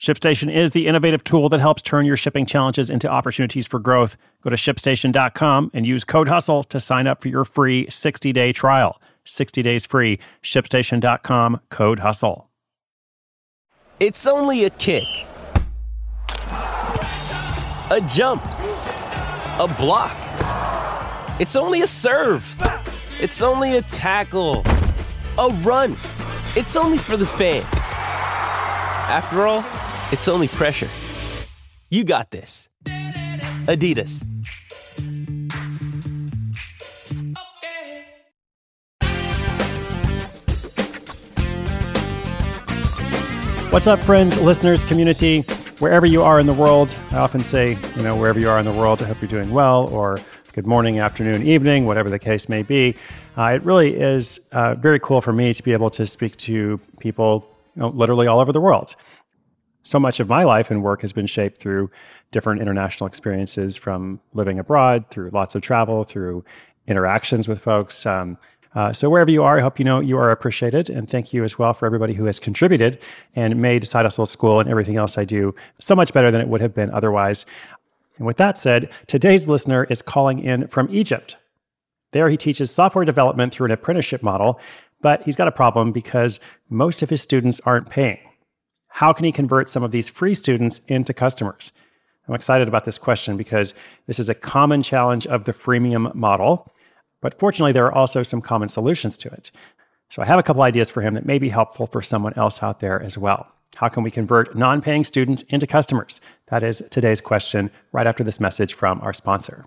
ShipStation is the innovative tool that helps turn your shipping challenges into opportunities for growth. Go to shipstation.com and use code HUSTLE to sign up for your free 60 day trial. 60 days free. ShipStation.com, code HUSTLE. It's only a kick, a jump, a block. It's only a serve. It's only a tackle, a run. It's only for the fans. After all, it's only pressure. You got this. Adidas. What's up, friends, listeners, community, wherever you are in the world? I often say, you know, wherever you are in the world, I hope you're doing well, or good morning, afternoon, evening, whatever the case may be. Uh, it really is uh, very cool for me to be able to speak to people you know, literally all over the world so much of my life and work has been shaped through different international experiences from living abroad, through lots of travel, through interactions with folks. Um, uh, so wherever you are, I hope you know you are appreciated, and thank you as well for everybody who has contributed and made Side Hustle School and everything else I do so much better than it would have been otherwise. And with that said, today's listener is calling in from Egypt. There, he teaches software development through an apprenticeship model, but he's got a problem because most of his students aren't paying. How can he convert some of these free students into customers? I'm excited about this question because this is a common challenge of the freemium model, but fortunately, there are also some common solutions to it. So I have a couple ideas for him that may be helpful for someone else out there as well. How can we convert non paying students into customers? That is today's question right after this message from our sponsor.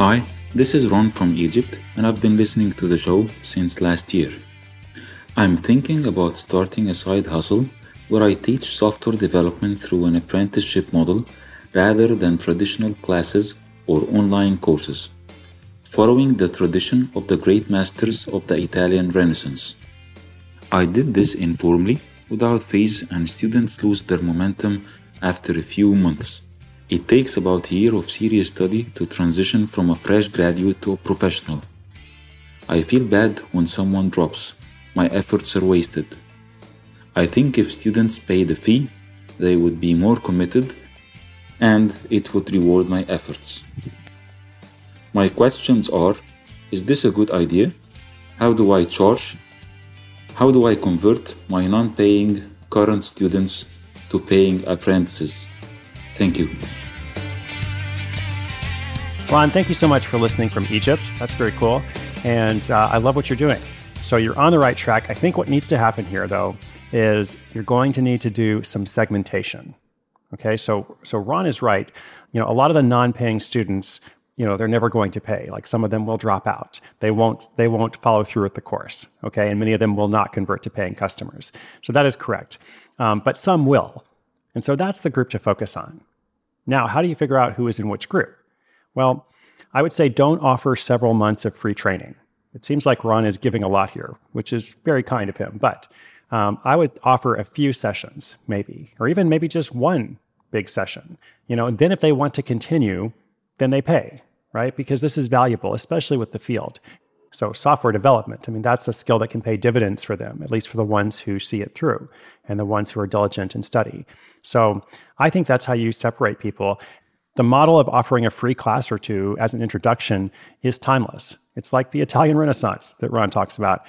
Hi, this is Ron from Egypt, and I've been listening to the show since last year. I'm thinking about starting a side hustle where I teach software development through an apprenticeship model rather than traditional classes or online courses, following the tradition of the great masters of the Italian Renaissance. I did this informally, without fees, and students lose their momentum after a few months. It takes about a year of serious study to transition from a fresh graduate to a professional. I feel bad when someone drops. My efforts are wasted. I think if students pay the fee, they would be more committed and it would reward my efforts. My questions are Is this a good idea? How do I charge? How do I convert my non paying current students to paying apprentices? Thank you. Ron, thank you so much for listening from Egypt. That's very cool. And uh, I love what you're doing. So you're on the right track. I think what needs to happen here, though, is you're going to need to do some segmentation. Okay, so so Ron is right. You know, a lot of the non-paying students, you know, they're never going to pay. Like some of them will drop out. They won't they won't follow through with the course. Okay, and many of them will not convert to paying customers. So that is correct. Um, but some will, and so that's the group to focus on. Now, how do you figure out who is in which group? Well, I would say don't offer several months of free training. It seems like Ron is giving a lot here, which is very kind of him. But um, I would offer a few sessions, maybe, or even maybe just one big session. You know, and then if they want to continue, then they pay, right? Because this is valuable, especially with the field. So software development, I mean, that's a skill that can pay dividends for them, at least for the ones who see it through and the ones who are diligent and study. So I think that's how you separate people. The model of offering a free class or two as an introduction is timeless. It's like the Italian Renaissance that Ron talks about.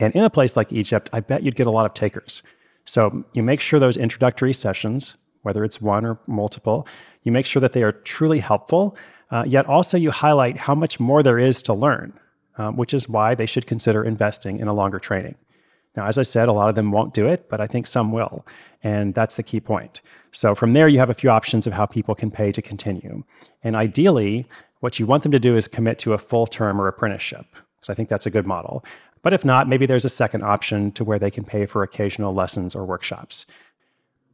And in a place like Egypt, I bet you'd get a lot of takers. So you make sure those introductory sessions, whether it's one or multiple, you make sure that they are truly helpful, uh, yet also you highlight how much more there is to learn, um, which is why they should consider investing in a longer training. Now, as I said, a lot of them won't do it, but I think some will. And that's the key point. So from there, you have a few options of how people can pay to continue. And ideally, what you want them to do is commit to a full term or apprenticeship, because I think that's a good model. But if not, maybe there's a second option to where they can pay for occasional lessons or workshops.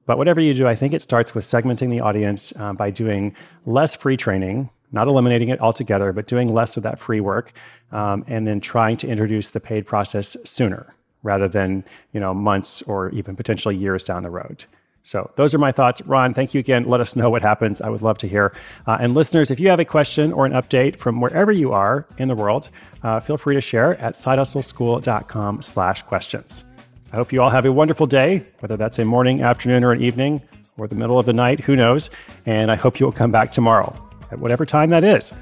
But whatever you do, I think it starts with segmenting the audience uh, by doing less free training, not eliminating it altogether, but doing less of that free work, um, and then trying to introduce the paid process sooner rather than you know months or even potentially years down the road. So those are my thoughts. Ron, thank you again. Let us know what happens. I would love to hear. Uh, and listeners, if you have a question or an update from wherever you are in the world, uh, feel free to share at sidehustleschool.com slash questions. I hope you all have a wonderful day, whether that's a morning, afternoon, or an evening, or the middle of the night, who knows. And I hope you will come back tomorrow at whatever time that is.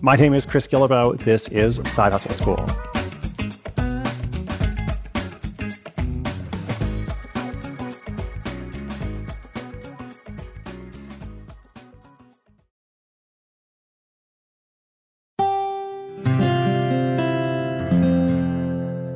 My name is Chris Guillebeau. This is Side Hustle School.